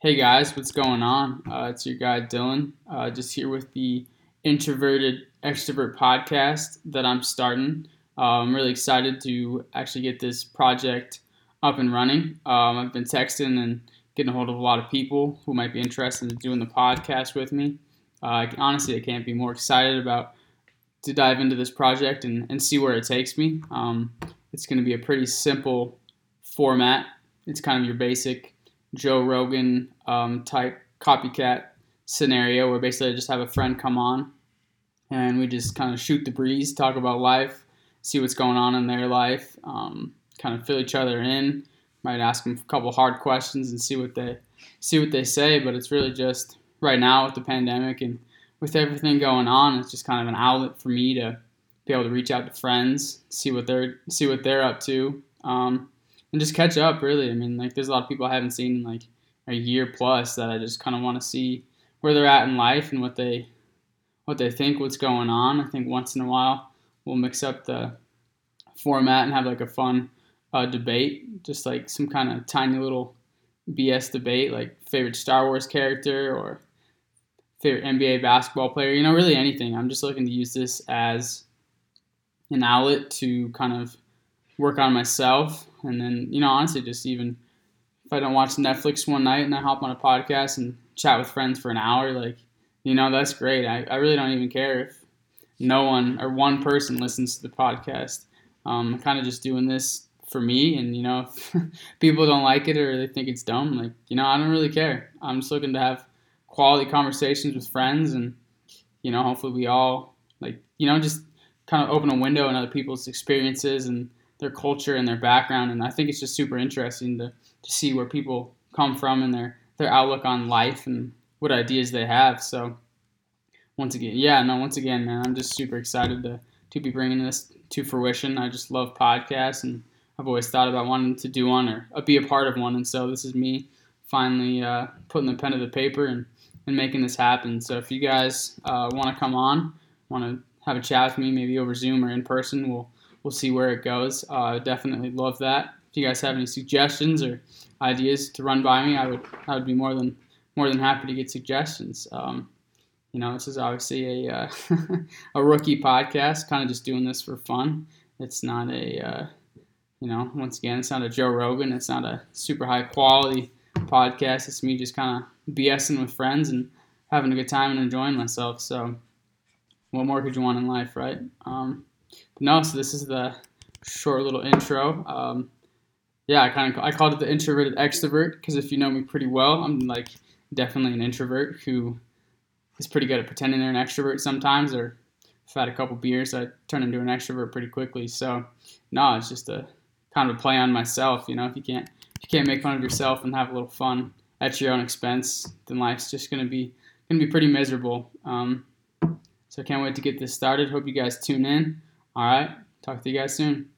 Hey guys, what's going on? Uh, it's your guy Dylan, uh, just here with the Introverted Extrovert podcast that I'm starting. Uh, I'm really excited to actually get this project up and running. Um, I've been texting and getting a hold of a lot of people who might be interested in doing the podcast with me. Uh, honestly, I can't be more excited about to dive into this project and, and see where it takes me. Um, it's going to be a pretty simple format. It's kind of your basic Joe Rogan um, type copycat scenario where basically I just have a friend come on and we just kind of shoot the breeze, talk about life, see what's going on in their life, um, kind of fill each other in. Might ask them a couple hard questions and see what they see what they say. But it's really just right now with the pandemic and with everything going on, it's just kind of an outlet for me to be able to reach out to friends, see what they're see what they're up to, um, and just catch up. Really, I mean, like there's a lot of people I haven't seen in like a year plus that I just kind of want to see where they're at in life and what they what they think, what's going on. I think once in a while we'll mix up the format and have like a fun uh, debate, just like some kind of tiny little BS debate, like favorite Star Wars character or favorite NBA basketball player. You know, really anything. I'm just looking to use this as an outlet to kind of work on myself, and then you know, honestly, just even if I don't watch Netflix one night and I hop on a podcast and chat with friends for an hour, like you know, that's great. I, I really don't even care if no one or one person listens to the podcast. Um, I'm kind of just doing this for me, and you know, if people don't like it or they think it's dumb, like you know, I don't really care. I'm just looking to have quality conversations with friends, and you know, hopefully we all like you know just kind of open a window in other people's experiences and their culture and their background, and I think it's just super interesting to to see where people come from and their their outlook on life and what ideas they have. So once again, yeah, no, once again, man, I'm just super excited to to be bringing this to fruition. I just love podcasts and I've always thought about wanting to do one or be a part of one. And so this is me finally uh, putting the pen to the paper and, and making this happen. So if you guys uh, want to come on, want to have a chat with me, maybe over Zoom or in person, we'll we'll see where it goes. Uh, definitely love that. If you guys have any suggestions or ideas to run by me, I would I would be more than more than happy to get suggestions. Um, you know, this is obviously a uh, a rookie podcast, kind of just doing this for fun. It's not a uh, you know, once again, it's not a Joe Rogan. It's not a super high quality podcast. It's me just kind of BSing with friends and having a good time and enjoying myself. So, what more could you want in life, right? Um, no, so this is the short little intro. Um, yeah, I kind of I called it the introverted extrovert because if you know me pretty well, I'm like definitely an introvert who is pretty good at pretending they're an extrovert sometimes. Or if I had a couple beers, I turn into an extrovert pretty quickly. So, no, it's just a kind of a play on myself. You know, if you can't if you can't make fun of yourself and have a little fun at your own expense, then life's just gonna be gonna be pretty miserable. Um, so I can't wait to get this started. Hope you guys tune in. All right, talk to you guys soon.